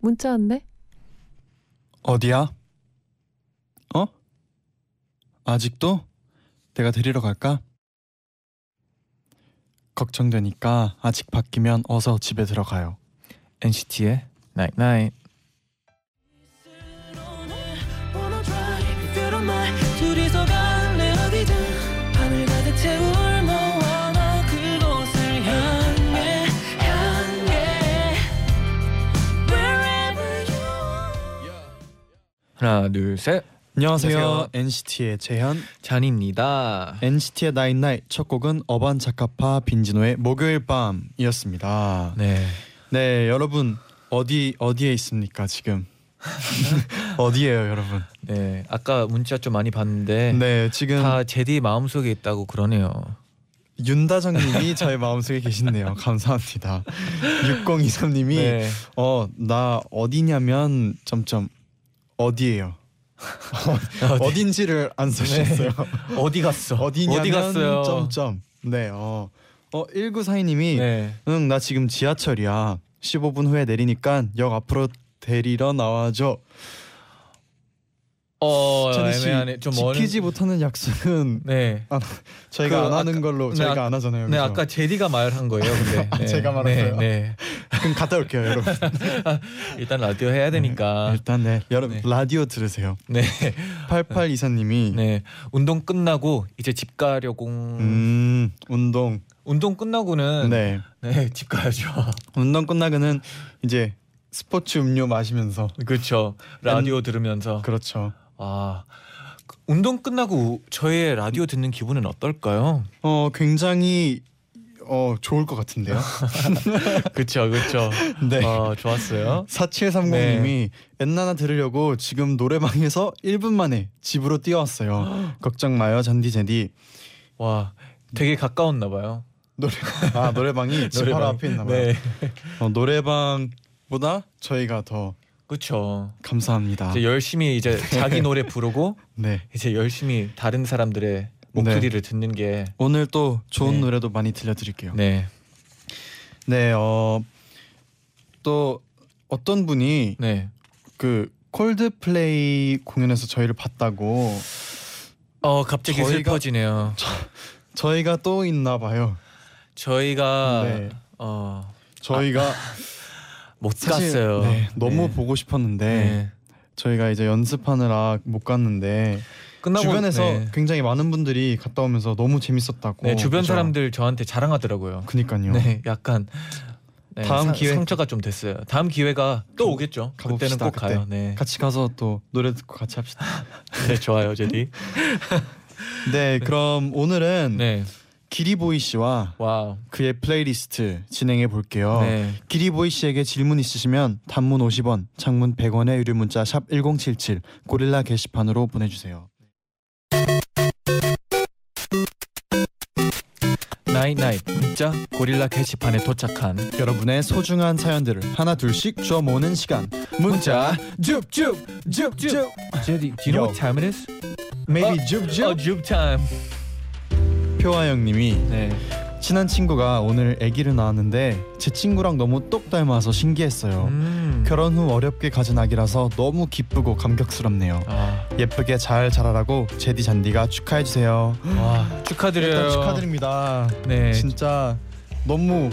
문자 왔네. 어디야? 어? 아직도? 내가 데리러 갈까? 걱정되니까 아직 바뀌면 어서 집에 들어가요. NCT의 Night Night. 하나 둘 셋. 안녕하세요. 안녕하세요. NCT의 재현. 잔입니다. NCT의 나인나잇 첫 곡은 어반 자카파 빈지노의 목요일 밤이었습니다. 네. 네, 여러분 어디 어디에 있습니까 지금? 어디에요, 여러분? 네. 아까 문자 좀 많이 봤는데 네, 지금 다 제디 마음속에 있다고 그러네요. 윤다정님이 저의 마음속에 계신네요. 감사합니다. 6023님이 네. 어나 어디냐면 점점 어디예요? 어딘지를 안 쓰셨어요. 어디 갔어? 어디냐면 어디 갔어요? 점점. 네. 어. 어 1942님이 네. 응나 지금 지하철이야. 15분 후에 내리니까 역 앞으로 데리러 나와줘. 어, 애매하네. 좀 지키지 어느- 못하는 약속은 네. 저희가 그 안 하는 아까- 걸로 네, 저희가 아- 안 하잖아요. 네, 그죠? 아까 제디가 말한 거예요, 근데. 아, 네. 제가 말했어요? 네, 네. 그럼 갔다 올게요, 여러분. 일단 라디오 해야 되니까. 일단 네 여러분 네. 라디오 들으세요. 네. 88 이사님이 네. 운동 끝나고 이제 집 가려고. 음 운동 운동 끝나고는 네. 네집 가야죠. 운동 끝나고는 이제 스포츠 음료 마시면서 그렇죠. 라디오 들으면서. 그렇죠. 아. 그 운동 끝나고 저의 라디오 듣는 기분은 어떨까요? 어 굉장히 어 좋을 것 같은데요. 그렇죠. 그렇죠. 네. 어, 좋았어요. 4730님이 엔나나 들으려고 지금 노래방에서 1분 만에 집으로 뛰어왔어요. 걱정 마요 잔디 제디. 와, 되게 가까웠나 봐요. 노래 아 노래방이 집 바로 노래방. 앞에 있나 봐요. 네. 어, 노래방보다 저희가 더 그렇죠. 감사합니다. 이제 열심히 이제 자기 노래 부르고 네. 이제 열심히 다른 사람들의 목소리를 듣는 게 오늘 또 좋은 네. 노래도 많이 들려드릴게요. 네. 네, 어, 또 어떤 분이 네. 그 콜드플레이 공연에서 저희를 봤다고 어, 갑자기 저희가- 슬퍼지네요. 저 희가 또 있나 봐요. 저희가 네. 어, 저희가 못 갔어요. 네, 너무 네. 보고 싶었는데 네. 저희가 이제 연습하느라 못 갔는데 끝나고 주변에서 네. 굉장히 많은 분들이 갔다 오면서 너무 재밌었다고. 네, 주변 그죠? 사람들 저한테 자랑하더라고요. 그니까요. 네, 약간 네, 다음 사- 기회- 상처가 좀 됐어요. 다음 기회가 또 가- 오겠죠. 가봅시다, 그때는 꼭 그때. 가요. 네. 같이 가서 또 노래 듣고 같이 합시다. 네, 좋아요, 제디. 네, 그럼 오늘은 네. 기리보이 씨와 wow. 그의 플레이리스트 진행해 볼게요. 네. 기리보이 씨에게 질문 있으시면 단문 50원, 장문 100원의 유료 문자 샵 #1077 고릴라 게시판으로 보내주세요. night night 문자 고릴라 게시판에 도착한 여러분의 소중한 사연들을 하나 둘씩 주워 모으는 시간. 문자 줍줍 줍줍. 제디, do you know what time it is? Maybe 어, 줍줍. 줍 타임. 표화영님이 네. 친한 친구가 오늘 아기를 낳았는데 제 친구랑 너무 똑 닮아서 신기했어요. 음. 결혼 후 어렵게 가진 아기라서 너무 기쁘고 감격스럽네요. 아, 예쁘게 잘 자라라고 제디 잔디가 축하해 주세요. 와, 축하드려요. 일단 축하드립니다. 네. 진짜 너무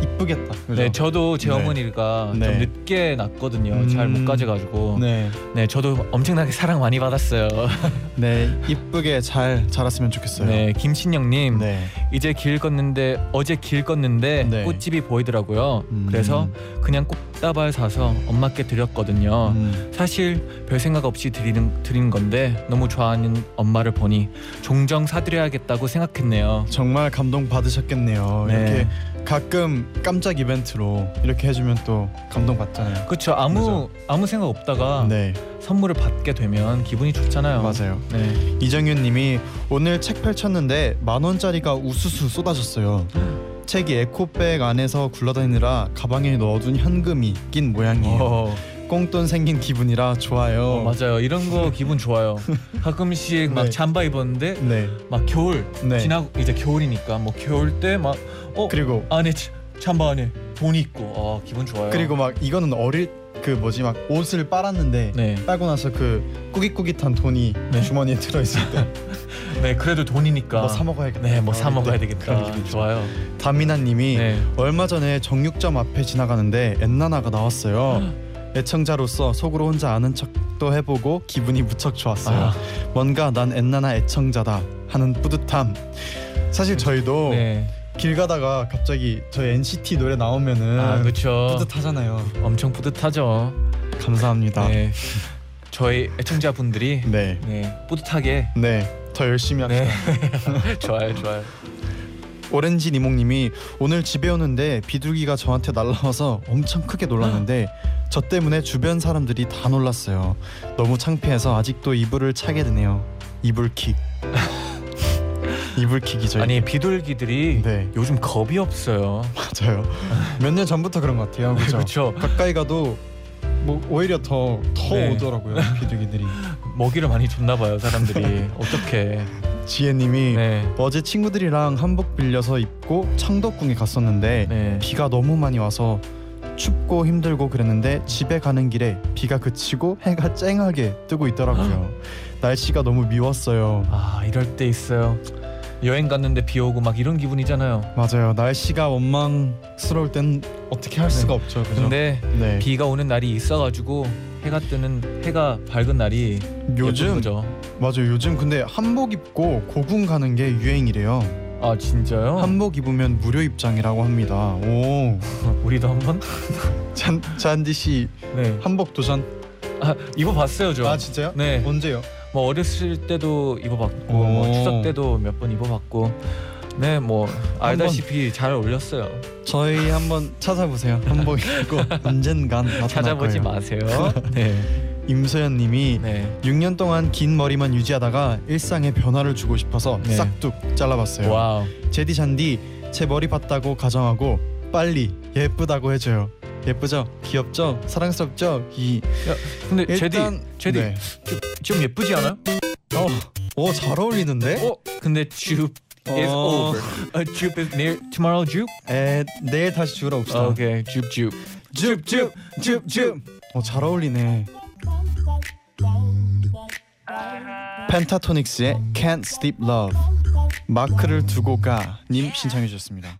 이쁘겠다. 그죠? 네, 저도 제 네. 어머니가 네. 좀 늦게 낳거든요. 음. 잘 못 가져가지고. 네. 네, 저도 엄청나게 사랑 많이 받았어요. 네 이쁘게 잘 자랐으면 좋겠어요. 네, 김신영님 네. 이제 길 걷는데 어제 길 걷는데 네. 꽃집이 보이더라고요. 음. 그래서 그냥 꽃다발 사서 엄마께 드렸거든요. 음, 사실 별 생각 없이 드리는 드리는 건데 너무 좋아하는 엄마를 보니 종정 사드려야겠다고 생각했네요. 정말 감동 받으셨겠네요. 네. 이렇게 가끔 깜짝 이벤트로 이렇게 해주면 또 감동 받잖아요. 그렇죠. 아무 아무 생각 없다가 네, 선물을 받게 되면 기분이 좋잖아요. 맞아요. 네. 이정윤님이 오늘 책 펼쳤는데 만 원짜리가 우수수 쏟아졌어요. 책이 에코백 안에서 굴러다니느라 가방에 넣어둔 현금이 낀 모양이에요. 어, 꽁돈 생긴 기분이라 좋아요. 어, 맞아요. 이런 거 기분 좋아요. 가끔씩 막 네. 잠바 입었는데 네, 막 겨울 네. 지나고 이제 겨울이니까 뭐 겨울 때 막 어 그리고 안에 자- 잠바 안에 돈이 있고 어 기분 좋아요. 그리고 막 이거는 어릴 그 뭐지 막 옷을 빨았는데 네, 빨고 나서 그 꾸깃꾸깃한 돈이 네. 주머니에 들어 있을 때뭐 네 그래도 돈이니까 사 먹어야겠다. 네, 뭐사 어릴 때 먹어야 그런 되겠다. 기분이죠. 좋아요. 다미나 님이 네. 얼마 전에 정육점 앞에 지나가는데 엔나나가 나왔어요. 애청자로서 속으로 혼자 아는 척도 해보고 기분이 무척 좋았어요. 아, 뭔가 난 엔나나 애청자다 하는 뿌듯함. 사실 저희도 네. 길 가다가 갑자기 저희 NCT 노래 나오면은 아 그렇죠. 뿌듯하잖아요. 엄청 뿌듯하죠. 감사합니다. 네. 네. 저희 애청자분들이 네. 네 뿌듯하게 더 열심히 합시다. 네 좋아요 좋아요. 오렌지 니몽님이 오늘 집에 오는데 비둘기가 저한테 날라와서 엄청 크게 놀랐는데 저 때문에 주변 사람들이 다 놀랐어요. 너무 창피해서 아직도 이불을 차게 되네요. 이불킥. 이불킥이죠. 아니 비둘기들이 네 요즘 겁이 없어요. 맞아요. 몇 년 전부터 그런 것 같아요. 그렇죠. 그렇죠. 가까이 가도 뭐 오히려 더더 네. 오더라고요. 비둘기들이. 먹이를 많이 줬나 봐요 사람들이. 어떻게? 지혜님이 네. 어제 친구들이랑 한복 빌려서 입고 창덕궁에 갔었는데 네. 비가 너무 많이 와서 춥고 힘들고 그랬는데 집에 가는 길에 비가 그치고 해가 쨍하게 뜨고 있더라고요. 날씨가 너무 미웠어요. 아 이럴 때 있어요. 여행 갔는데 비 오고 막 이런 기분이잖아요. 맞아요. 날씨가 원망스러울 땐 어떻게 할 수가 없죠. 그죠? 근데 네. 비가 오는 날이 있어가지고 해가 뜨는 해가 밝은 날이 요즘. 맞아요. 요즘 근데 한복 입고 고궁 가는 게 유행이래요. 아 진짜요? 한복 입으면 무료 입장이라고 합니다. 오. 우리도 한번 잔 잔디 씨 네 한복 도전? 아, 입어봤어요 저. 아 진짜요? 네. 언제요? 뭐 어렸을 때도 입어봤고 뭐 오. 추석 때도 몇 번 입어봤고 네 뭐 알다시피 잘 어울렸어요. 저희 한번 찾아보세요. 한복 입고 언젠간 나타날 찾아보지 거예요. 마세요. 네. 임소연 님이 네. 6년 동안 긴 머리만 유지하다가 일상에 변화를 주고 싶어서 네. 싹둑 잘라봤어요. wow. 제디 잔디 제 머리 봤다고 가정하고 빨리 예쁘다고 해줘요. 예쁘죠? 귀엽죠? 사랑스럽죠? 이 근데 제디 일단 제디 네. 좀, 좀 예쁘지 않아요? 어, 오, 잘 어울리는데? 어 근데 Jupe is 어. over. Uh, Jupe is near tomorrow. Jupe. 에, 내일 다시 주우러 옵시다. 오케이. Jupe Jupe. 줍줍 줍줍. 어, 잘 어울리네. 펜타토닉스의 Can't Sleep Love 마크를 두고 가님 신청해 주셨습니다.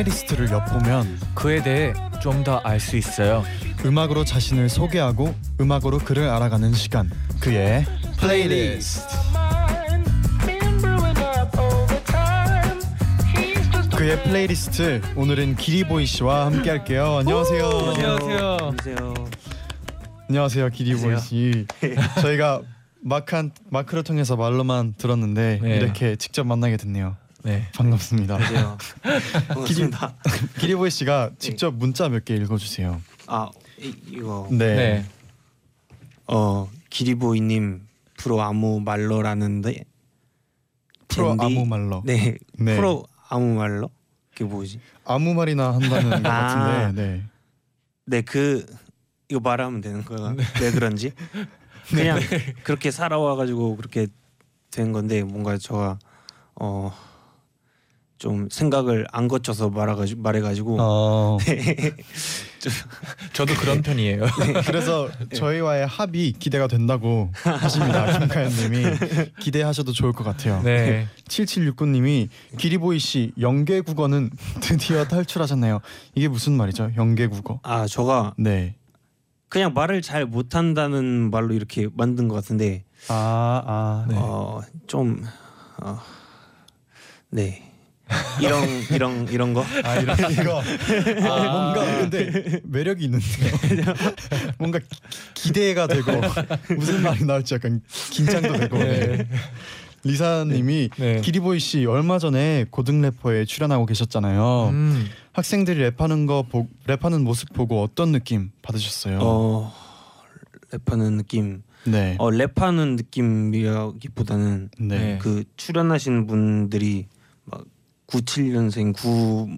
플레이리스트를 엿보면 그에 대해 좀 더 알 수 있어요. 음악으로 자신을 소개하고 음악으로 그를 알아가는 시간 그의 플레이리스트 그의 플레이리스트 오늘은 기리보이 씨와 함께 할게요 안녕하세요 안녕하세요. 안녕하세요. 안녕하세요 기리보이 씨 저희가 마크한 마크를 통해서 말로만 들었는데 네. 이렇게 직접 만나게 됐네요 네. 반갑습니다 안녕하세요. 반갑습니다. 기리보이 씨가 직접 문자 몇 개 읽어주세요 아 이, 이거 네, 네. 어 기리보이님 프로 아무 말로라는데 프로 젠디- 아무 말로 네, 네. 프로 아무 말로 그게 뭐지? 아무 말이나 한다는 것 아. 같은데 네. 네 그 이거 말하면 되는 거야. 왜 그런지 그냥 그렇게 살아와가지고 그렇게 된 건데 뭔가 저가 어 좀 생각을 안 거쳐서 말아가지고 말해가지고 어, 저도 그런 편이에요. 그래서 저희와의 합이 기대가 된다고 하십니다. 김가연님이 기대하셔도 좋을 것 같아요. 네. 7769님이 기리보이 씨 영계 국어는 드디어 탈출하셨네요. 이게 무슨 말이죠? 영계 국어. 아 저가 네. 그냥 말을 잘 못한다는 말로 이렇게 만든 것 같은데 아, 아. 네. 어좀 어, 네. 이런 이런 이런 거 아 이런 이거 아, 뭔가 근데 매력이 있는데요. 뭔가 기- 기대가 되고 무슨 말이 나올지 약간 긴장도 되고. 네. 리사님이 네. 기리보이 씨 얼마 전에 고등 래퍼에 출연하고 계셨잖아요. 음. 학생들이 랩하는 거 보, 랩하는 모습 보고 어떤 느낌 받으셨어요? 어 랩하는 느낌 네. 어 랩하는 느낌이라기보다는 네. 네. 그 출연하신 분들이 막 97년생 9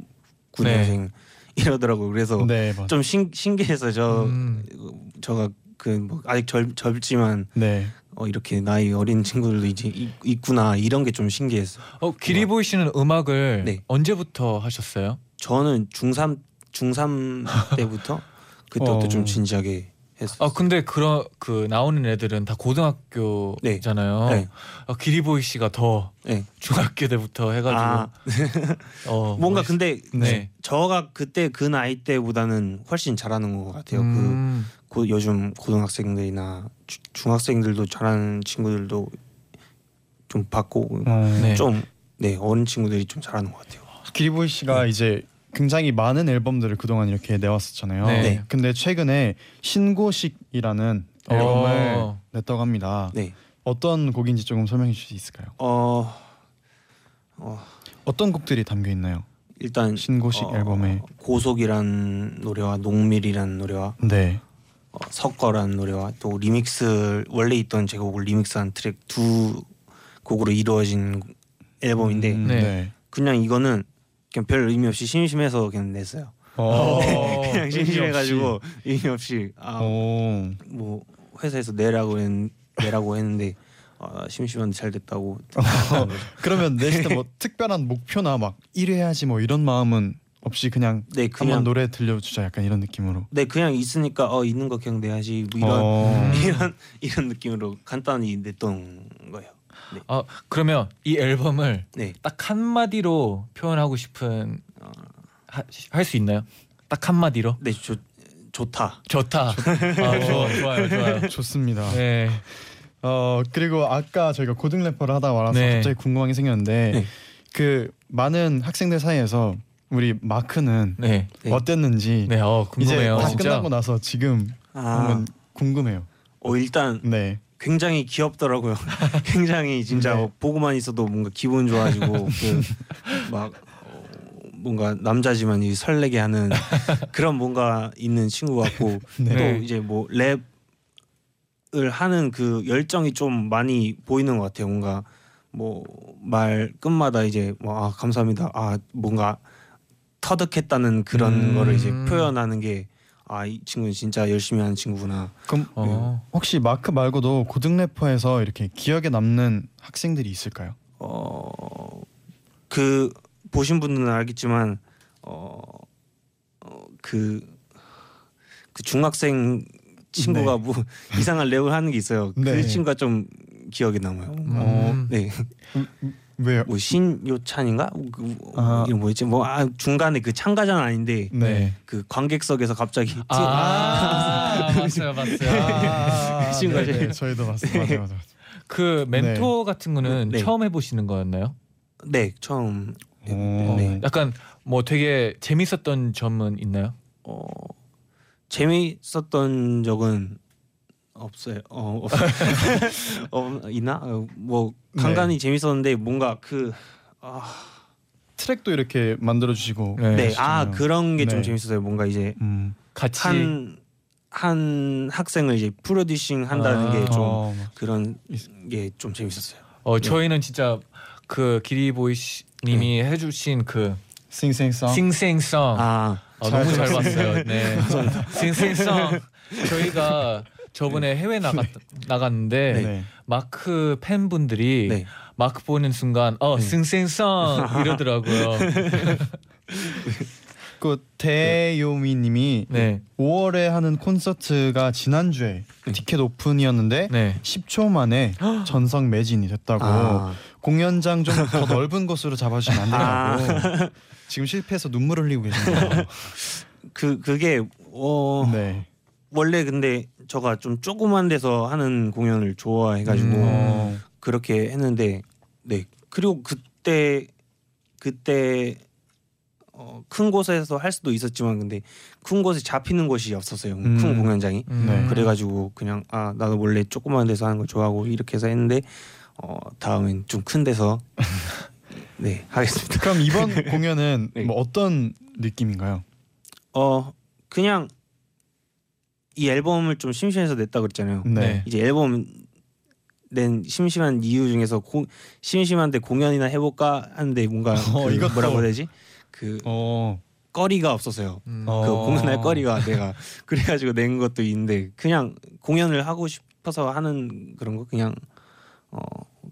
9년생 이러더라고요. 그래서 네, 맞. 좀 신, 신기해서 저 음. 저가 그뭐 아직 젊, 젊지만 네. 어 이렇게 나이 어린 친구들도 이제 있, 있구나 이런 게 좀 신기했어요. 어 기리보이 씨는 음악을 네. 언제부터 하셨어요? 저는 중3 중3 때부터 그때부터 어. 좀 진지하게 했어요. 아 근데 그런 그 나오는 애들은 다 고등학교잖아요. 네. 아, 기리보이 씨가 더 네. 중학교 때부터 해가지고 아, 어, 뭔가 멋있- 근데 네. 저가 그때 그 나이 때보다는 훨씬 잘하는 것 같아요. 그 음. 고, 요즘 고등학생들이나 주- 중학생들도 잘하는 친구들도 좀 봤고 어, 네. 좀네 어린 친구들이 좀 잘하는 것 같아요. 기리보이 씨가 이제 굉장히 많은 앨범들을 그동안 이렇게 내왔었잖아요. 네. 네. 근데 최근에 신고식이라는 앨범을 어. 냈다고 합니다. 네. 어떤 곡인지 조금 설명해 주실 수 있을까요? 어, 어 어 떤 곡들이 담겨 있나요? 일단 신고식 어, 앨범에 고속이란 노래와 농밀이란 노래와 네. 어, 석거란 노래와 또 리믹스 원래 있던 제 곡을 리믹스한 트랙 두 곡으로 이루어진 앨범인데 음, 네. 그냥 이거는 그냥 별 의미 없이 심심해서 그냥 냈어요. 어. 그냥 심심해가지고 의미 없이 어. 아뭐 회사에서 내라고 했, 내라고 했는데 아, 심심한데 잘 됐다고. 그러면 내실 때뭐 특별한 목표나 막 이래야지 뭐 이런 마음은 없이 그냥 네 한번 그냥 노래 들려주자 약간 이런 느낌으로. 네 그냥 있으니까 어 있는 거 그냥 내야지 뭐 이런 어. 이런 이런 느낌으로 간단히 냈던 거예요. 아 그러면 이 앨범을 네. 딱 한마디로 표현하고 싶은 할 수 있나요? 딱 한마디로? 네 좋, 좋다. 좋다. 아 좋아 좋아요 좋아요. 좋습니다. 네. 어 그리고 아까 저희가 고등 래퍼를 하다 말아서 네. 갑자기 궁금한 게 생겼는데 네. 그 많은 학생들 사이에서 우리 마크는 네. 네. 어땠는지 네. 어 이제 궁금해요 다 진짜. 끝나고 나서 지금 아, 한번 궁금해요. 어 일단 네. 굉장히 귀엽더라고요. 굉장히 진짜 네. 보고만 있어도 뭔가 기분 좋아지고 그막 어, 뭔가 남자지만 이 설레게 하는 그런 뭔가 있는 친구 같고 네. 또 이제 뭐 랩을 하는 그 열정이 좀 많이 보이는 것 같아요. 뭔가 뭐 말 끝마다 이제 뭐 아 감사합니다. 아 뭔가 터득했다는 그런 음. 거를 이제 표현하는 게 아 이 친구는 진짜 열심히 하는 친구구나. 그럼 어. 혹시 마크 말고도 고등 래퍼에서 이렇게 기억에 남는 학생들이 있을까요? 어그 보신 분들은 알겠지만 어그 그, 그 중학생 친구가 뭐 이상한 랩을 하는 게 있어요. 네. 그 친구가 좀 기억에 남아요. 음. 네, 왜요? 뭐 신요찬인가? 그, 아. 이름 뭐였지? 뭐 아, 중간에 그 참가자는 아닌데 네. 그 관객석에서 갑자기 아, 봤어요, 봤어요. 아, 그 친구가 네, 네. 저희도 봤어요. 맞아요, 맞아요. 그 멘토 같은 거는 네. 처음 해보시는 거였나요? 네 처음 오. 네. 약간 뭐 되게 재밌었던 점은 있나요? 어 재미있었던 적은 없어요. 어, 없, 어 있나? 어, 뭐 간간히 재밌었는데 뭔가 그 아, 트랙도 이렇게 만들어 주시고. 네. 네, 아 그런 게좀 네. 재밌었어요. 뭔가 이제 음. 같이 한 한 학생을 이제 프로듀싱 한다는 아. 게좀 어, 그런 게 좀 재밌었어요. 어 저희는 진짜 그 기리보이 씨- 님이 해주신 그 싱싱송. 싱생성 아, 어, 잘 너무 잘. 봤어요. 네. 싱생성 저희가 저번에 해외 나갔 나갔는데 네. 마크 팬분들이 네. 마크 보는 순간 어 네. 승생성 이러더라고요. 그 대요미님이 네, 5월에 하는 콘서트가 지난주에 티켓 오픈이었는데 네. 10초 만에 전성 매진이 됐다고 아, 공연장 좀 더 넓은 곳으로 잡아주시면 안 되냐고 지금 실패해서 눈물 흘리고 계신데요. 그 그게 어 네. 원래 근데 저가 좀 조그만 데서 하는 공연을 좋아해가지고 음. 어, 그렇게 했는데 네 그리고 그때 그때 어, 큰 곳에서 할 수도 있었지만 근데 큰 곳에 잡히는 곳이 없었어요 음. 큰 공연장이 음. 네. 그래가지고 그냥 아 나도 원래 조그만 데서 하는 걸 좋아하고 이렇게 해서 했는데 어 다음엔 좀 큰 데서 네 하겠습니다 그럼 이번 공연은 네. 뭐 어떤 느낌인가요? 어 그냥 이 앨범을 좀 심심해서 냈다 그랬잖아요 네. 이제 앨범 낸 심심한 이유 중에서 고, 심심한데 공연이나 해볼까 하는데 뭔가 어, 그 뭐라고 해야 되지 그 어, 거리가 없었어요. 음. 어. 그 공연할 거리가 내가 그래가지고 낸 것도 있는데 그냥 공연을 하고 싶어서 하는 그런 거 그냥 어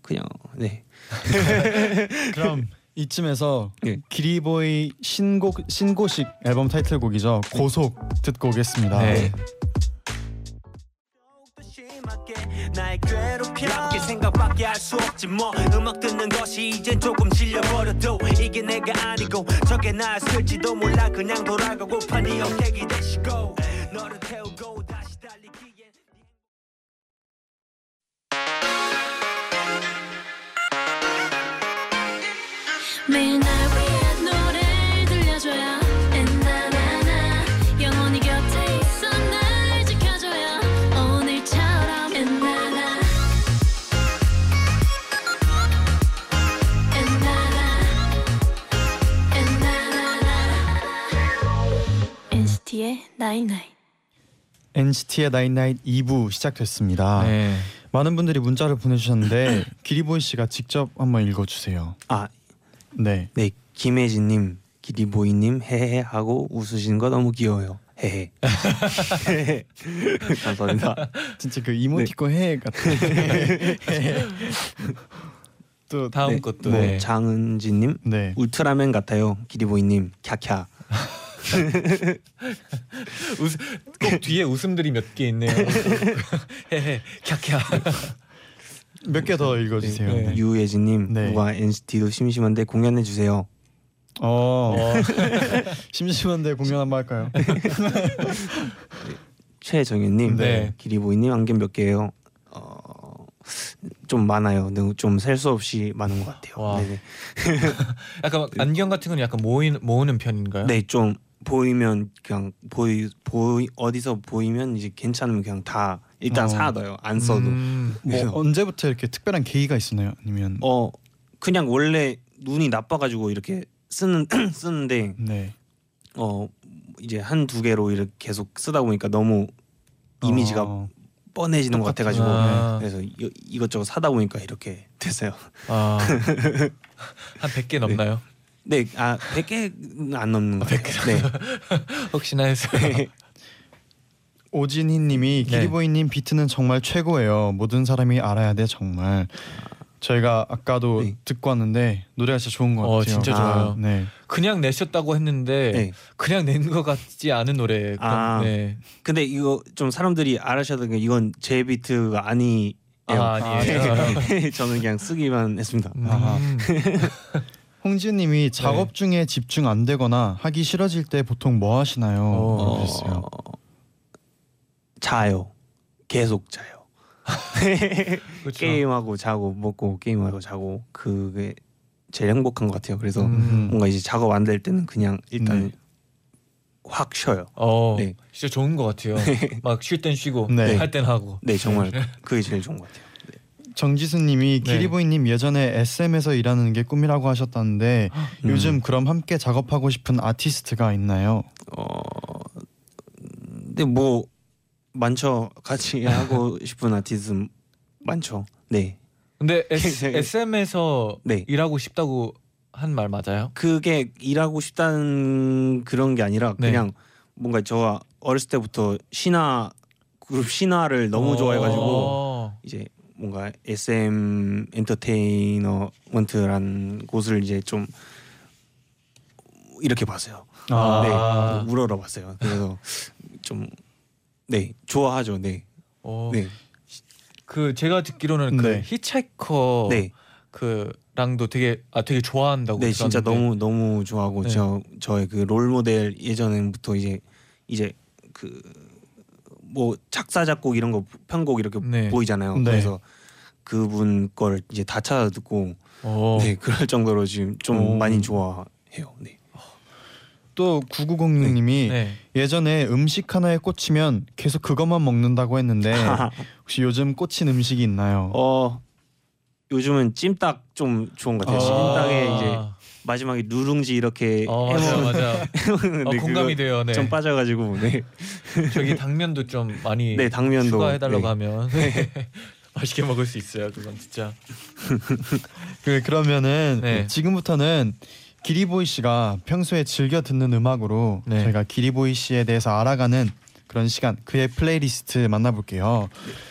그냥 네 그럼 이쯤에서 네. 기리보이 신곡 신고식 앨범 타이틀곡이죠. 고속 듣고 오겠습니다. 네. 날 괴롭혀 나쁘게 생각밖에 할 수 없지 뭐 음악 듣는 것이 이젠 조금 질려버려도 이게 내가 아니고 저게 나였을지도 몰라 그냥 돌아가고파 네 어깨 기대시고 너를 태우고 night night NCT의 나인나잇 2부 시작됐습니다. 네. 많은 분들이 문자를 보내주셨는데 기리보이 씨가 직접 한번 읽어주세요. 아, 네. 네 김혜진님 기리보이님 헤헤 하고 웃으시는 거 너무 귀여워요 헤헤 감사합니다 진짜 그 이모티콘 해 같아. 또 다음 네, 것도 뭐 네. 장은지님 네. 울트라맨 같아요 기리보이님 캬캬 웃, 꼭 뒤에 웃음들이 몇 개 있네요. 헤헤 캬캬. 몇 개 더 읽어주세요. 네. 네. 유예진님 네. 누가 NCT도 심심한데 공연해 주세요 어, 어, 심심한데 공연 한번 할까요? 최정현님, 네. 기리보이님 안경 몇 개예요? 어, 좀 많아요. 좀셀 수 없이 많은 것 같아요. 약간 안경 같은 건 약간 모이, 모으는 편인가요? 네, 좀 보이면 그냥 보이 보이 어디서 보이면 이제 괜찮으면 그냥 다 일단 어. 사놔요. 안 써도. 음, 뭐 그래서- 언제부터 이렇게 특별한 계기가 있었나요? 아니면 어 그냥 원래 눈이 나빠가지고 이렇게 쓰는 쓰는데 네. 어 이제 한 두 개로 이렇게 계속 쓰다 보니까 너무 이미지가 어, 뻔해지는 것. 같아가지고 아. 그래서 이, 이것저것 사다 보니까 이렇게 됐어요. 아, 한 100개 넘나요? 네, 아 100개는 안 넘는 것 같아요. 네. 혹시나 해서. 오진희님이 네. 기리보이님 비트는 정말 최고예요. 모든 사람이 알아야 돼 정말. 저희가 아까도 네. 듣고 왔는데 노래가 진짜 좋은 것 같아요. 어, 진짜 좋아요. 네. 그냥 내셨다고 했는데 네. 그냥 낸 것 같지 않은 노래. 아. 네. 근데 이거 좀 사람들이 알아셔야 되는 게 이건 제 비트가 아니에요. 아, 아니에요. 저는 그냥 쓰기만 했습니다. 음. 홍지님이 작업 중에 집중 안 되거나 하기 싫어질 때 보통 뭐 하시나요? 어. 그랬어요. 자요. 계속 자요. 그렇죠. 게임하고 자고 먹고 게임하고 자고 그게 제일 행복한 것 같아요. 그래서 음. 뭔가 이제 작업 안 될 때는 그냥 일단 네. 확 쉬어요. 어, 네. 진짜 좋은 것 같아요. 막 쉴 땐 쉬고 네. 할땐 하고. 네, 정말 그게 제일 좋은 것 같아요. 정지수님이 네. 기리보이님 예전에 SM에서 일하는 게 꿈이라고 하셨다는데 음. 요즘 그럼 함께 작업하고 싶은 아티스트가 있나요? 어, 근데 뭐 많죠. 같이 하고 싶은 아티스트 많죠. 네. 근데 S, 굉장히- SM에서 네. 일하고 싶다고 한 말 맞아요? 그게 일하고 싶다는 그런 게 아니라 네. 그냥 뭔가 저 어렸을 때부터 신화 그룹 신화를 너무 어. 좋아해가지고 이제 뭔가 SM 엔터테인먼트라는 곳을 이제 좀 이렇게 봤어요. 아. 네, 우러러 봤어요. 그래서 좀 네 좋아하죠. 네, 어, 네, 그 제가 듣기로는 그 네. 히치하이커 네, 그랑도 되게 아 되게 좋아한다고 네, 진짜 들었는데. 너무 너무 좋아하고 네. 저 저의 그 롤 모델 예전부터 이제 이제 그 뭐 작사 작곡 이런 거 편곡 이렇게 네. 보이잖아요. 네. 그래서 그분 걸 이제 다 찾아 듣고 어. 네 그럴 정도로 지금 좀 오. 많이 좋아해요. 네. 또 9906님이 네. 예전에 음식 하나에 꽂히면 계속 그것만 먹는다고 했는데 혹시 요즘 꽂힌 음식이 있나요? 어 요즘은 찜닭 좀 좋은 것 같아요. 찜닭에 이제 마지막에 누룽지 이렇게 어, 맞아 맞아. 어, 공감이 돼요. 네. 좀 빠져가지고 네, 저기 당면도 좀 많이 네 당면도 추가해달라고 네. 하면 맛있게 먹을 수 있어요. 그건 진짜. 그 그러면은 네. 지금부터는 기리보이 씨가 평소에 즐겨 듣는 음악으로 네. 저희가 기리보이 씨에 대해서 알아가는 그런 시간 그의 플레이리스트 만나볼게요.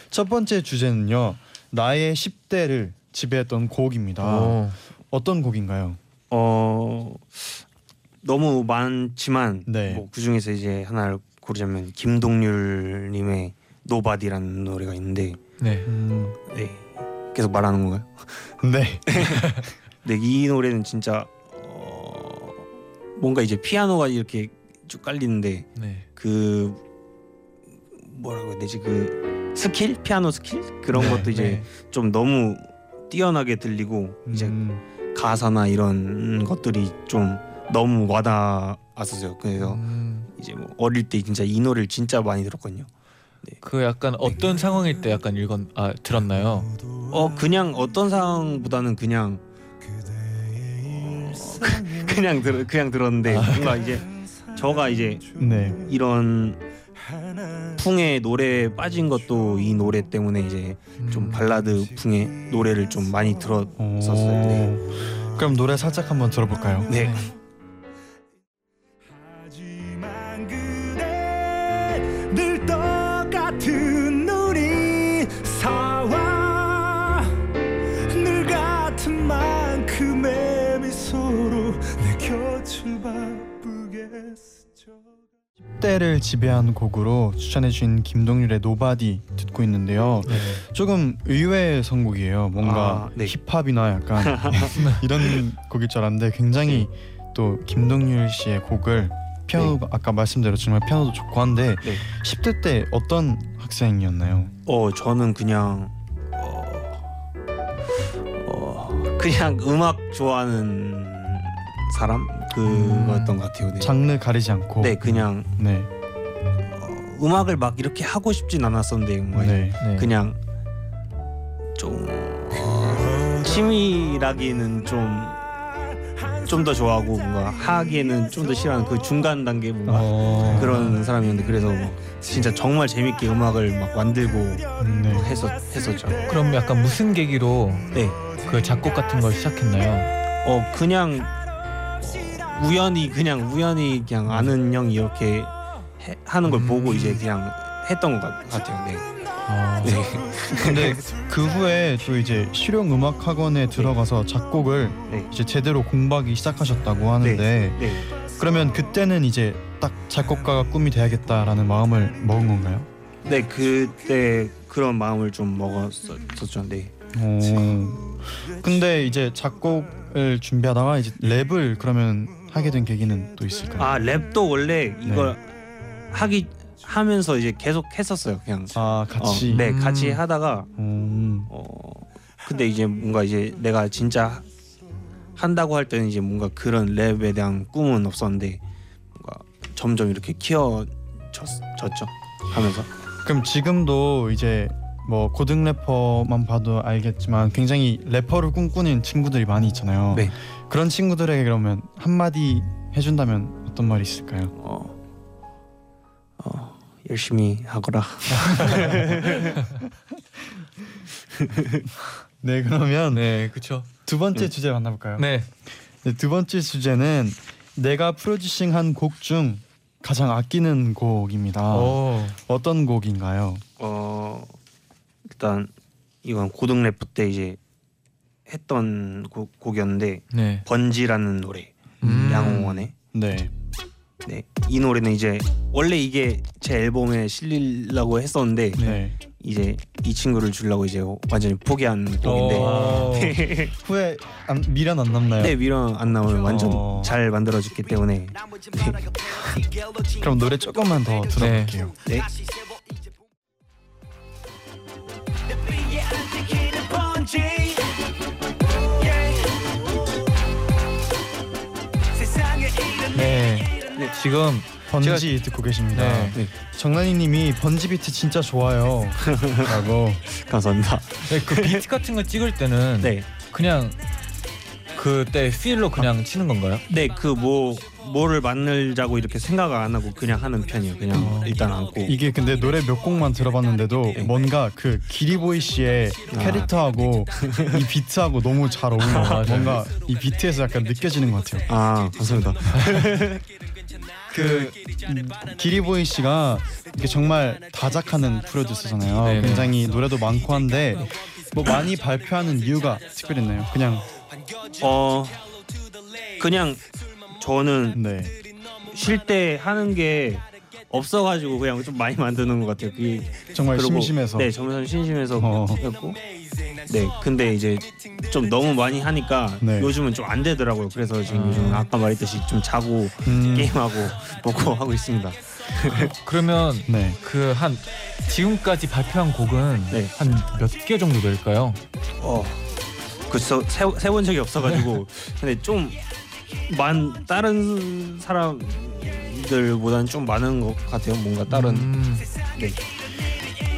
첫 번째 주제는요. 나의 10대를 지배했던 곡입니다. 오. 어떤 곡인가요? 어 너무 많지만 네. 뭐 그중에서 이제 하나를 고르자면 김동률 님의 노바디라는 노래가 있는데 네. 음, 네 계속 말하는 건가요? 네. 네 이 노래는 진짜 어, 뭔가 이제 피아노가 이렇게 쭉 깔리는데 네. 그 뭐라고 해야 되지 그 스킬 피아노 스킬 그런 네, 것도 이제 네. 좀 너무 뛰어나게 들리고 이제 음, 가사나 이런 것들이 좀 너무 와닿았었어요. 그래서 음, 이제 뭐 어릴 때 진짜 이 노래를 진짜 많이 들었거든요. 그 약간 어떤 상황일 때 약간 읽었 아 들었나요? 어 그냥 어떤 상황보다는 그냥 어, 그냥 들 그냥 들었는데 뭔가 이제 저가 이제 네. 이런 풍의 노래에 빠진 것도 이 노래 때문에 이제 좀 음. 발라드 풍의 노래를 좀 많이 들었었어요. 오. 네. 그럼 노래 살짝 한번 들어볼까요? 네. 10대를 지배한 곡으로 추천해주신 김동률의 노바디 듣고 있는데요. 네. 조금 의외의 선곡이에요. 뭔가 아, 네. 힙합이나 약간 이런 곡일 줄 알았는데 굉장히 또 김동률 씨의 곡을 피아노 아까 말씀대로 정말 피아노도 좋고 한데 네. 10대 때 어떤 학생이었나요? 어 저는 그냥 어, 어 그냥 음악 좋아하는 사람 그거였던 것 같아요. 네. 장르 가리지 않고 네 그냥 네. 어, 음악을 막 이렇게 하고 싶진 않았었는데 뭔가 네. 네. 그냥 좀 어, 취미라기에는 좀 좀 더 좋아하고 뭔가 하기에는 좀 더 싫어하는 그 중간 단계 뭔가 어... 그런 사람이었는데 그래서 뭐 진짜 정말 재밌게 음악을 막 만들고 네. 했었 했었죠. 그럼 약간 무슨 계기로 네. 그 작곡 같은 걸 시작했나요? 어 그냥 어, 우연히 그냥 우연히 그냥 아는 형이 이렇게 해, 하는 걸 음. 보고 이제 그냥 했던 것 같- 같아요. 네. 아, 네. 근데 그 후에 또 이제 실용 음악 학원에 들어가서 작곡을 네. 이제 제대로 공부하기 시작하셨다고 하는데 네. 그러면 그때는 이제 딱 작곡가가 꿈이 돼야겠다라는 마음을 먹은 건가요? 네 그때 그런 마음을 좀 먹었었죠. 네. 오. 근데 이제 작곡을 준비하다가 이제 랩을 그러면 하게 된 계기는 또 있을까요? 아 랩도 원래 이걸 네. 하기 하면서 이제 계속 했었어요. 그냥 아, 같이. 어, 네 음. 같이 하다가 음. 어 근데 이제 뭔가 이제 내가 진짜 한다고 할 때는 이제 뭔가 그런 랩에 대한 꿈은 없었는데 뭔가 점점 이렇게 키워졌죠 하면서 그럼 지금도 이제 뭐 고등 래퍼만 봐도 알겠지만 굉장히 래퍼를 꿈꾸는 친구들이 많이 있잖아요. 네. 그런 친구들에게 그러면 한마디 해준다면 어떤 말이 있을까요? 어, 어 열심히 하거라 네 그러면 네, 그렇죠. 두 번째 주제 만나볼까요? 네. 네, 두 번째 주제는 내가 프로듀싱한 곡 중 가장 아끼는 곡입니다. 오. 어떤 곡인가요? 어 일단 이건 고등 래프 때 이제 했던 곡, 곡이었는데 네. 번지라는 노래 음. 양홍원의 네. 네, 이 노래는 이제 원래 이게 제 앨범에 실리려고 했었는데 네. 이제 이 친구를 주려고 이제 완전히 포기한 곡인데 오. 후에 안, 미련 안 남나요? 네 미련 안 나오면 완전 어. 잘 만들어졌기 때문에 그럼 노래 조금만 더 들어볼게요. 네. 네. 지금 번지 듣고 계십니다. 네. 네. 정란이님이 번지 비트 진짜 좋아요.라고 감사합니다. 네, 그 비트 같은 거 찍을 때는 네, 그냥 그때 필로 그냥 치는 건가요? 네 그 뭐 뭐를 만들자고 이렇게 생각 안 하고 그냥 하는 편이에요. 그냥 어. 일단 안고. 이게 근데 노래 몇 곡만 들어봤는데도 네. 뭔가 그 기리보이 씨의 아. 캐릭터하고 이 비트하고 너무 잘 어울려요. 맞아요. 뭔가 이 비트에서 약간 느껴지는 것 같아요. 아 감사합니다. 그 음, 기리보이 씨가 이게 정말 다작하는 프로듀서잖아요. 네네. 굉장히 노래도 많고 한데 뭐 많이 발표하는 이유가 특별했나요? 그냥 어 그냥 저는 네. 쉴 때 하는 게 없어가지고 그냥 좀 많이 만드는 것 같아요. 그게 정말 그리고- 심심해서. 네, 정말 심심해서 어. 했고. 네, 근데 이제 좀 너무 많이 하니까 네. 요즘은 좀 안 되더라고요. 그래서 지금 아. 요즘 아까 말했듯이 좀 자고 음, 게임하고 먹고 하고 있습니다. 그러면 네. 그 한 지금까지 발표한 곡은 네. 한몇 개 정도 될까요? 어, 그래서 세본 적이 없어가지고 근데 좀 만 다른 사람들보다는 좀 많은 것 같아요. 뭔가 다른 음, 네.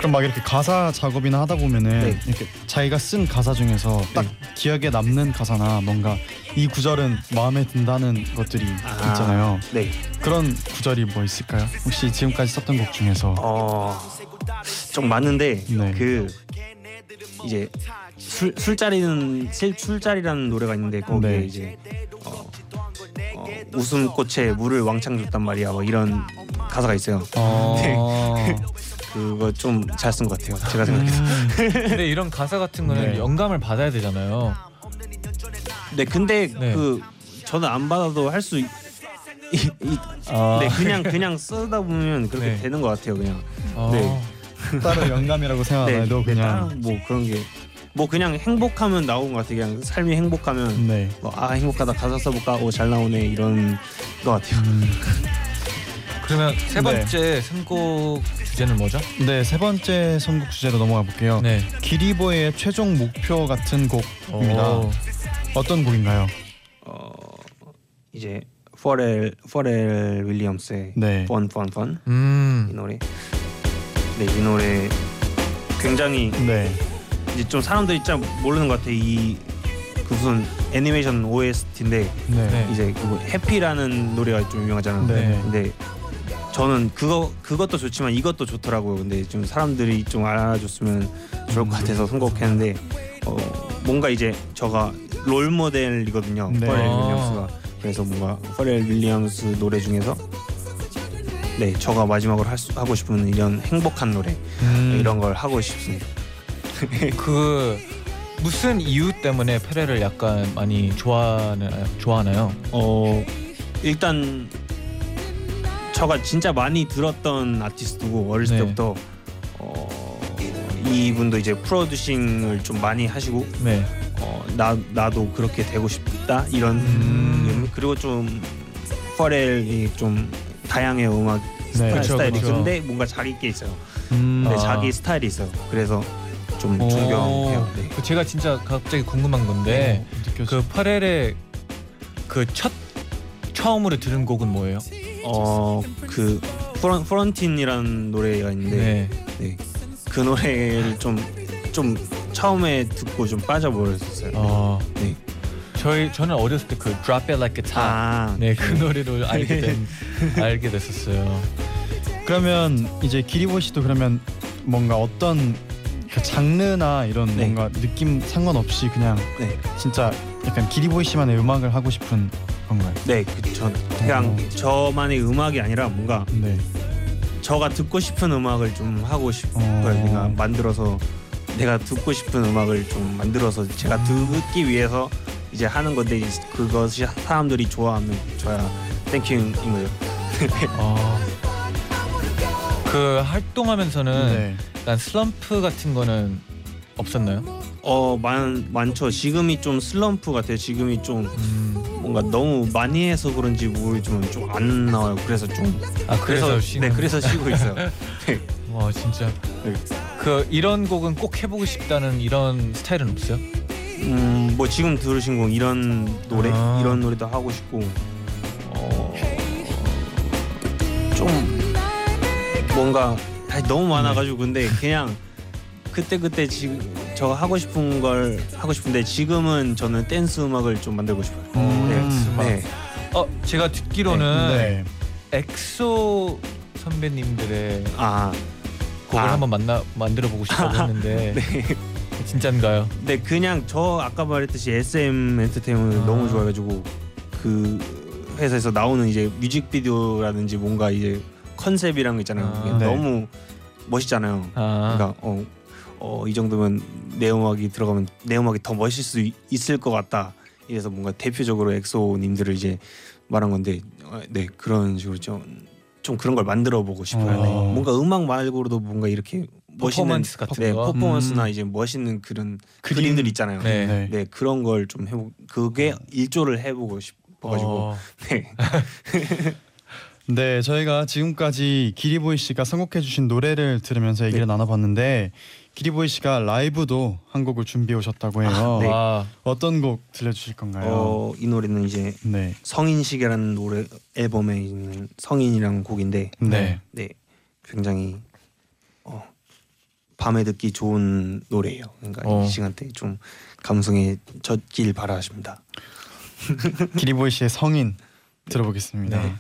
그럼 막 이렇게 가사 작업이나 하다 보면은 네. 이렇게 자기가 쓴 가사 중에서 딱 기억에 남는 가사나 뭔가 이 구절은 마음에 든다는 것들이 아. 있잖아요. 네. 그런 구절이 뭐 있을까요? 혹시 지금까지 썼던 곡 중에서 어, 좀 많은데 네. 그 이제 술 술자리는 술- 술자리라는 노래가 있는데 거기에 네. 이제 어, 어, 웃음꽃에 물을 왕창 줬단 말이야. 뭐 이런 가사가 있어요. 어. 그거 좀 잘 쓴 것 같아요. 제가 생각해서. 음. 근데 이런 가사 같은 거는 네. 영감을 받아야 되잖아요. 네, 근데 네. 그 저는 안 받아도 할 수. 아. 네, 그냥 그냥 쓰다 보면 그렇게 네. 되는 것 같아요. 그냥. 어. 네. 따로 영감이라고 생각 안 네, 해도 네, 그냥 뭐 그런 게 뭐 그냥 행복하면 나오는 것 같아요. 그냥 삶이 행복하면 네. 뭐, 아 행복하다 가사 써볼까 오잘 나오네 이런 것 같아요. 그러면 세 네. 번째 선곡 주제는 뭐죠? 네, 세 번째 선곡 주제로 넘어가 볼게요. 네. 기리보의 최종 목표 같은 곡입니다. 오. 어떤 곡인가요? 어 이제 퍼렐 퍼렐 윌리엄스의 네. Fun Fun Fun 이 음. 노래. 네 이 노래 굉장히 네. 이제 좀 사람들이 잘 모르는 것 같아 이그 무슨 애니메이션 OST인데 네. 네. 이제 그거 해피라는 노래가 좀 유명하잖아요. 네. 근데 저는 그거 그것도 좋지만 이것도 좋더라고요. 근데 좀 사람들이 좀 알아줬으면 좋을 것 같아서 선곡했는데 어, 뭔가 이제 저가 롤 모델이거든요. 네. 퍼렐 아. 윌리엄스가 그래서 뭔가 퍼렐 윌리엄스 노래 중에서 네 저가 마지막으로 할 수, 하고 싶은 이런 행복한 노래 음. 이런 걸 하고 싶습니다. 그 무슨 이유 때문에 페레를 약간 많이 좋아하나요? 좋아하나요? 어 일단 저가 진짜 많이 들었던 아티스트고 어렸을 네. 때부터 어, 이분도 이제 프로듀싱을 좀 많이 하시고 네. 어, 나 나도 그렇게 되고 싶다 이런 음. 그리고 좀 퍼렐이 좀 다양해요 음악 네. 그쵸, 스타일이 그쵸. 근데 뭔가 자기 게 있어요. 음, 네, 아. 자기 스타일이 있어요. 그래서 좀 오. 존경해요. 네. 그 제가 진짜 갑자기 궁금한 건데 느껴져. 그 파렐의 그 첫 처음으로 들은 곡은 뭐예요? 어그 프런 프런틴이라는 노래가 있는데 네. 네. 그 노래를 좀좀 처음에 듣고 좀 빠져버렸었어요. 어. 네. 저희 저는 어렸을 때 그 Drop It Like a Top 아, 네, 그 노래를 알게 된 알게 됐었어요. 그러면 이제 기리보 씨도 그러면 뭔가 어떤 그 장르나 이런 네. 뭔가 느낌 상관없이 그냥 네. 진짜 약간 기리보이 씨만의 음악을 하고 싶은 건가요? 네, 그전 그냥 어. 저만의 음악이 아니라 뭔가 네. 저가 듣고 싶은 음악을 좀 하고 싶어요. 어. 그냥 만들어서 내가 듣고 싶은 음악을 좀 만들어서 제가 듣기 위해서 이제 하는 건데 이제 그것이 사람들이 좋아하면 저야 thank you인 거예요. 어. 그 활동하면서는 네. 약간 슬럼프 같은 거는 없었나요? 어, 많 많죠. 지금이 좀 슬럼프 같아요. 지금이 좀 음. 뭔가 너무 많이 해서 그런지 모르지만 좀 안 나와요. 그래서 좀 아 그래서 쉬는. 네, 그래서 쉬고 있어요. 와 진짜. 네. 그 이런 곡은 꼭 해보고 싶다는 이런 스타일은 없어요? 음, 뭐 지금 들으신 곡 이런 노래 아. 이런 노래도 하고 싶고 어, 좀 뭔가 너무 많아가지고 근데 그냥 그때 그때 지금 저 하고 싶은 걸 하고 싶은데 지금은 저는 댄스 음악을 좀 만들고 싶어요. 음, 네. 음악. 네. 어 제가 듣기로는 네. 엑소 선배님들의 아, 곡을 아. 한번 만나 만들어 보고 싶다고 했는데 네. 진짠가요? 네 그냥 저 아까 말했듯이 SM 엔터테인먼트 아. 너무 좋아해가지고 그 회사에서 나오는 이제 뮤직비디오라든지 뭔가 이제 컨셉이란 거 있잖아요. 아. 네. 너무 멋있잖아요. 아 그러니까 어, 어, 이 정도면 내 음악이 들어가면 내 음악이 더 멋있을 수 있- 있을 것 같다. 이래서 뭔가 대표적으로 엑소님들을 이제 말한 건데 어, 네 그런 식으로 좀, 좀 그런 걸 만들어 보고 싶어요. 어. 네. 뭔가 음악 말고도 뭔가 이렇게 멋있는 퍼포먼스 같은 네, 거? 퍼포먼스나 음. 이제 멋있는 그런 그림. 그림들 있잖아요. 네. 네, 네. 그런 걸 좀 해보 그게 일조를 해보고 싶어가지고 어, 네. 네, 저희가 지금까지 기리보이 씨가 선곡해 주신 노래를 들으면서 얘기를 나눠봤는데 기리보이 씨가 라이브도 한 곡을 준비해 오셨다고 해요. 네. 와 어떤 곡 들려주실 건가요? 어, 이 노래는 이제 네, 성인식이라는 노래 앨범에 있는 성인이라는 곡인데 네, 네 굉장히 어, 밤에 듣기 좋은 노래예요. 그러니까 어. 이 시간대 좀 감성에 젖길 바라십니다. 기리보이 씨의 성인 들어보겠습니다. 네.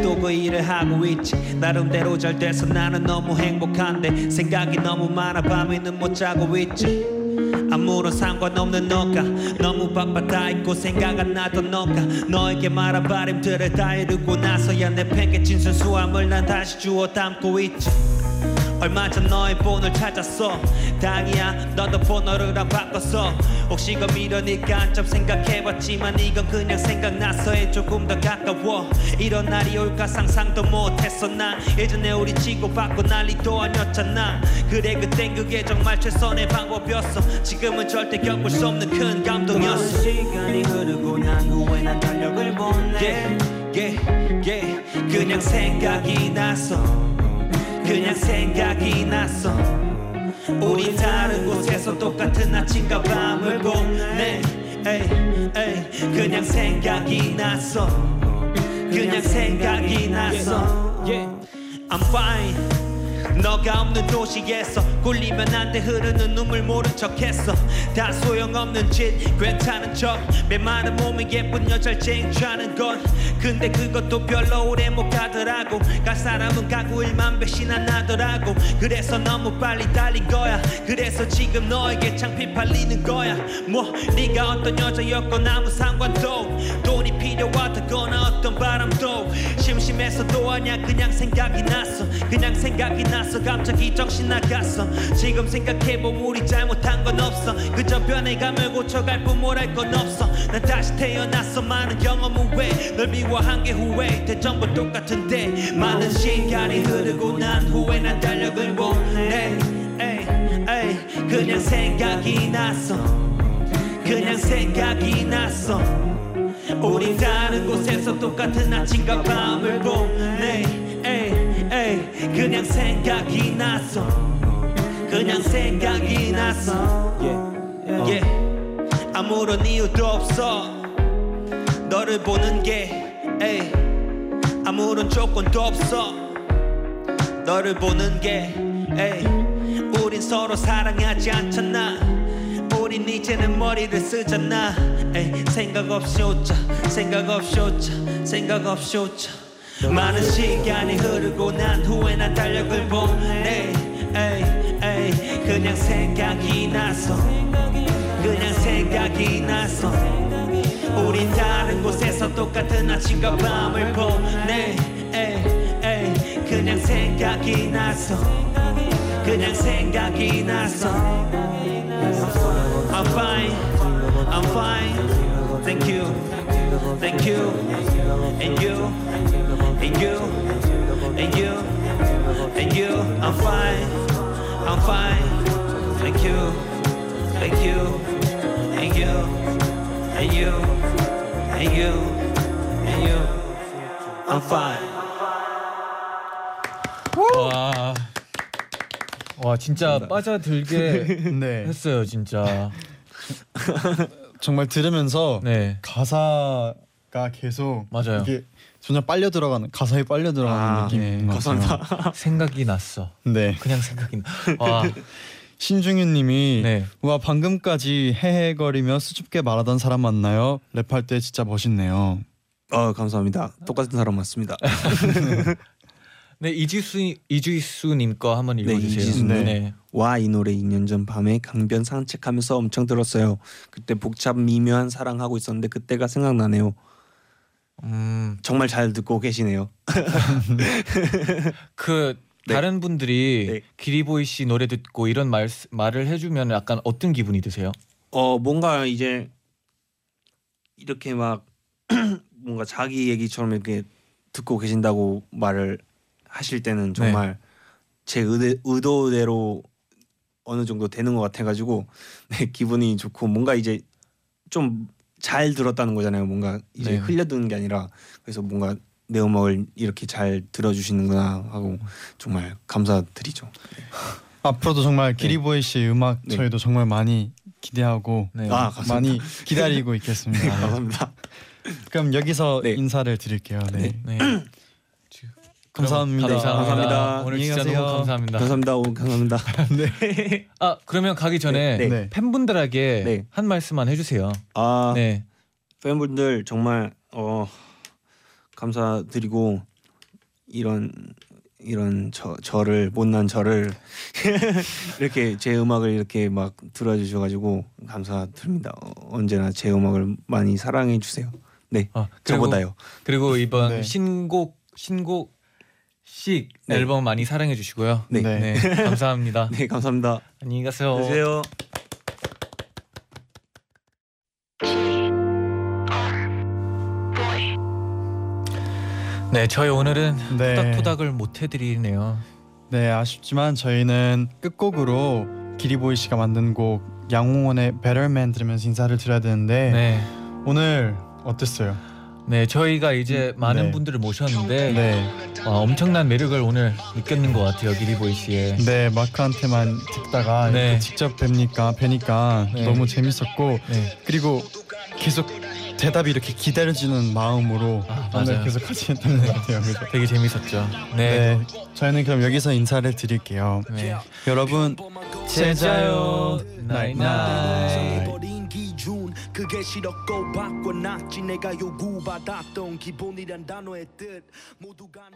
아직도 그 일을 하고 있지. 나름대로 잘 돼서 나는 너무 행복한데 생각이 너무 많아 밤에는 못 자고 있지. 아무런 상관없는 너가 너무 바빠 다 있고 생각 안 나던 너가 너에게 말한 바람들을 다 이루고 나서야 내 팽개친 순수함을 난 다시 주워 담고 있지 얼마 전 너의 번호를 찾았어. 당이야 너도 번호를 안 바꿨어. 혹시 그 미련일까? 한참 생각해봤지만 이건 그냥 생각나서에 조금 더 가까워. 이런 날이 올까 상상도 못했어. 나 예전에 우리 치고받고 난리도 아니었잖아. 그래 그땐 그게 정말 최선의 방법이었어. 지금은 절대 겪을 수 없는 큰 감동이었어. 시간이 흐르고 난 후에 난 달력을 보내. yeah, yeah, yeah. 그냥 생각이 났어 그냥 생각이 났어. 우리 다른 곳에서 똑같은 아침과 밤을 보내. 에이, 에이. 그냥 생각이 났어. 그냥 생각이 났어. I'm fine 너가 없는 도시에서 굴리면 안 돼 흐르는 눈물 모른 척했어. 다 소용없는 짓 괜찮은 척내 많은 몸에 예쁜 여자를 쟁취하는 것 근데 그것도 별로 오래 못 가더라고. 갈 사람은 가고 일만 배신 안 하더라고. 그래서 너무 빨리 달린 거야. 그래서 지금 너에게 창피 팔리는 거야. 뭐 네가 어떤 여자였건 아무 상관도. 돈이 필요하다거나 어떤 바람도. 심심해서도 아냐 그냥 생각이 났어. 그냥 생각이 났어 갑자기 정신 나갔어. 지금 생각해보면 우리 잘못한 건 없어. 그저 변해감을 고쳐갈 뿐뭘할건 없어. 난 다시 태어났어. 많은 경험 후에 널 미워한 게 후회. 전부 똑같은데 많은 시간이 흐르고 난 후에 난 달력을 보내 에이, 에이, 그냥 생각이 났어. 그냥 생각이 났어. 우리 다른 곳에서 똑같은 아침과 밤을 보내 그냥 생각이 났어 그냥 생각이 났어. yeah. 아무런 이유도 없어. 너를 보는 게 에이, 아무런 조건도 없어. 너를 보는 게 에이, 우린 서로 사랑하지 않잖아. 우린 이제는 머리를 쓰잖아. 에이, 생각 없이 웃자. 생각 없이 웃자. 생각 없이 웃자 많은 시간이 흐르고 난 후에 난 달력을 보내. 에이, 에이, 그냥 생각이 났어 그냥 생각이 났어 우린 다른 곳에서 똑같은 아침과 밤을 보내. 에이, 에이, 그냥 생각이 났어 그냥 생각이 났어 I'm fine. I'm fine. Thank you Thank you And you And you And you And you I'm fine I'm fine Thank you Thank you And you And you And you And you I'm fine 와. 와 진짜 빠져들게 네. 했어요 진짜. 정말 들으면서 네. 가사가 계속 맞아요. 이게 전혀 빨려 들어가는 가사에 빨려 들어가는 아, 느낌인 것 같아요. 생각이 났어. 네. 그냥 생각이 나. 와. 신중윤님이 네. 와 방금까지 헤헤거리며 수줍게 말하던 사람 맞나요? 랩할 때 진짜 멋있네요. 어 감사합니다. 똑같은 사람 맞습니다. 네 이지수 이주희수님 거 한번 네, 읽어주세요. 이지수님. 네. 와 이 노래 2년 전 밤에 강변 산책하면서 엄청 들었어요. 그때 복잡 미묘한 사랑하고 있었는데 그때가 생각나네요. 음. 정말 잘 듣고 계시네요. 그 네. 다른 분들이 네. 기리보이 씨 노래 듣고 이런 말 말을 해주면 약간 어떤 기분이 드세요? 어 뭔가 이제 이렇게 막 뭔가 자기 얘기처럼 이렇게 듣고 계신다고 말을 하실 때는 정말 제 의대, 의도대로 어느 정도 되는 것 같아가지고 네, 기분이 좋고 뭔가 이제 좀 잘 들었다는 거잖아요. 뭔가 이제 네. 흘려드는 게 아니라 그래서 뭔가 내 음악을 이렇게 잘 들어주시는구나 하고 정말 감사드리죠. 앞으로도 정말 기리보이 씨 음악 네. 저희도 정말 많이 기대하고 네. 아. 많이 기다리고 있겠습니다. 감사합니다. 그럼 여기서 네. 인사를 드릴게요. 네. 네. 감사합니다. 감사합니다. 오늘 진짜. 너무 감사합니다. 감사합니다. 오, 감사합니다. 아 그러면 가기 전에 네. 네. 팬분들에게 네. 한 말씀만 해주세요. 아 네. 팬분들 정말 어 감사드리고 이런 이런 저 저를 못난 저를 이렇게 제 음악을 이렇게 막 들어주셔가지고 감사드립니다. 어, 언제나 제 음악을 많이 사랑해 주세요. 네, 아, 그리고, 저보다요. 그리고 이번 네. 신곡 신곡 식 네. 앨범 많이 사랑해 주시고요. 네, 네. 네. 감사합니다. 네 감사합니다. 안녕히 가세요. 안녕하세요. 네, 저희 오늘은 네. 토닥토닥을 못 해드리네요. 네, 아쉽지만 저희는 끝곡으로 기리보이 씨가 만든 곡 양홍원의 Better Man 들으면서 인사를 드려야 되는데 네, 오늘 어땠어요? 네, 저희가 이제 많은 네. 분들을 모셨는데 네, 와, 엄청난 매력을 오늘 느꼈는 것 같아요, 기리보이 씨의. 네 마크한테만 듣다가 네. 이렇게 직접 뵈니까 뵈니까 네. 너무 재밌었고 네, 그리고 계속 대답이 이렇게 기다려지는 마음으로 아, 오늘 맞아요. 계속 같이 했던 것 같아요. 그죠? 되게 재밌었죠. 네, 네, 저희는 그럼 여기서 인사를 드릴게요. 네. 여러분 잘 자요, night night. 그게 싫었고 바꿔놨지 내가 요구받았던 기본이란 단어의 뜻 모두가.